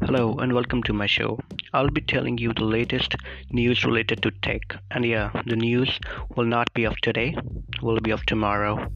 Hello and welcome to my show. I'll be telling you the latest news related to tech. And yeah, the news will not be of today, will be of tomorrow.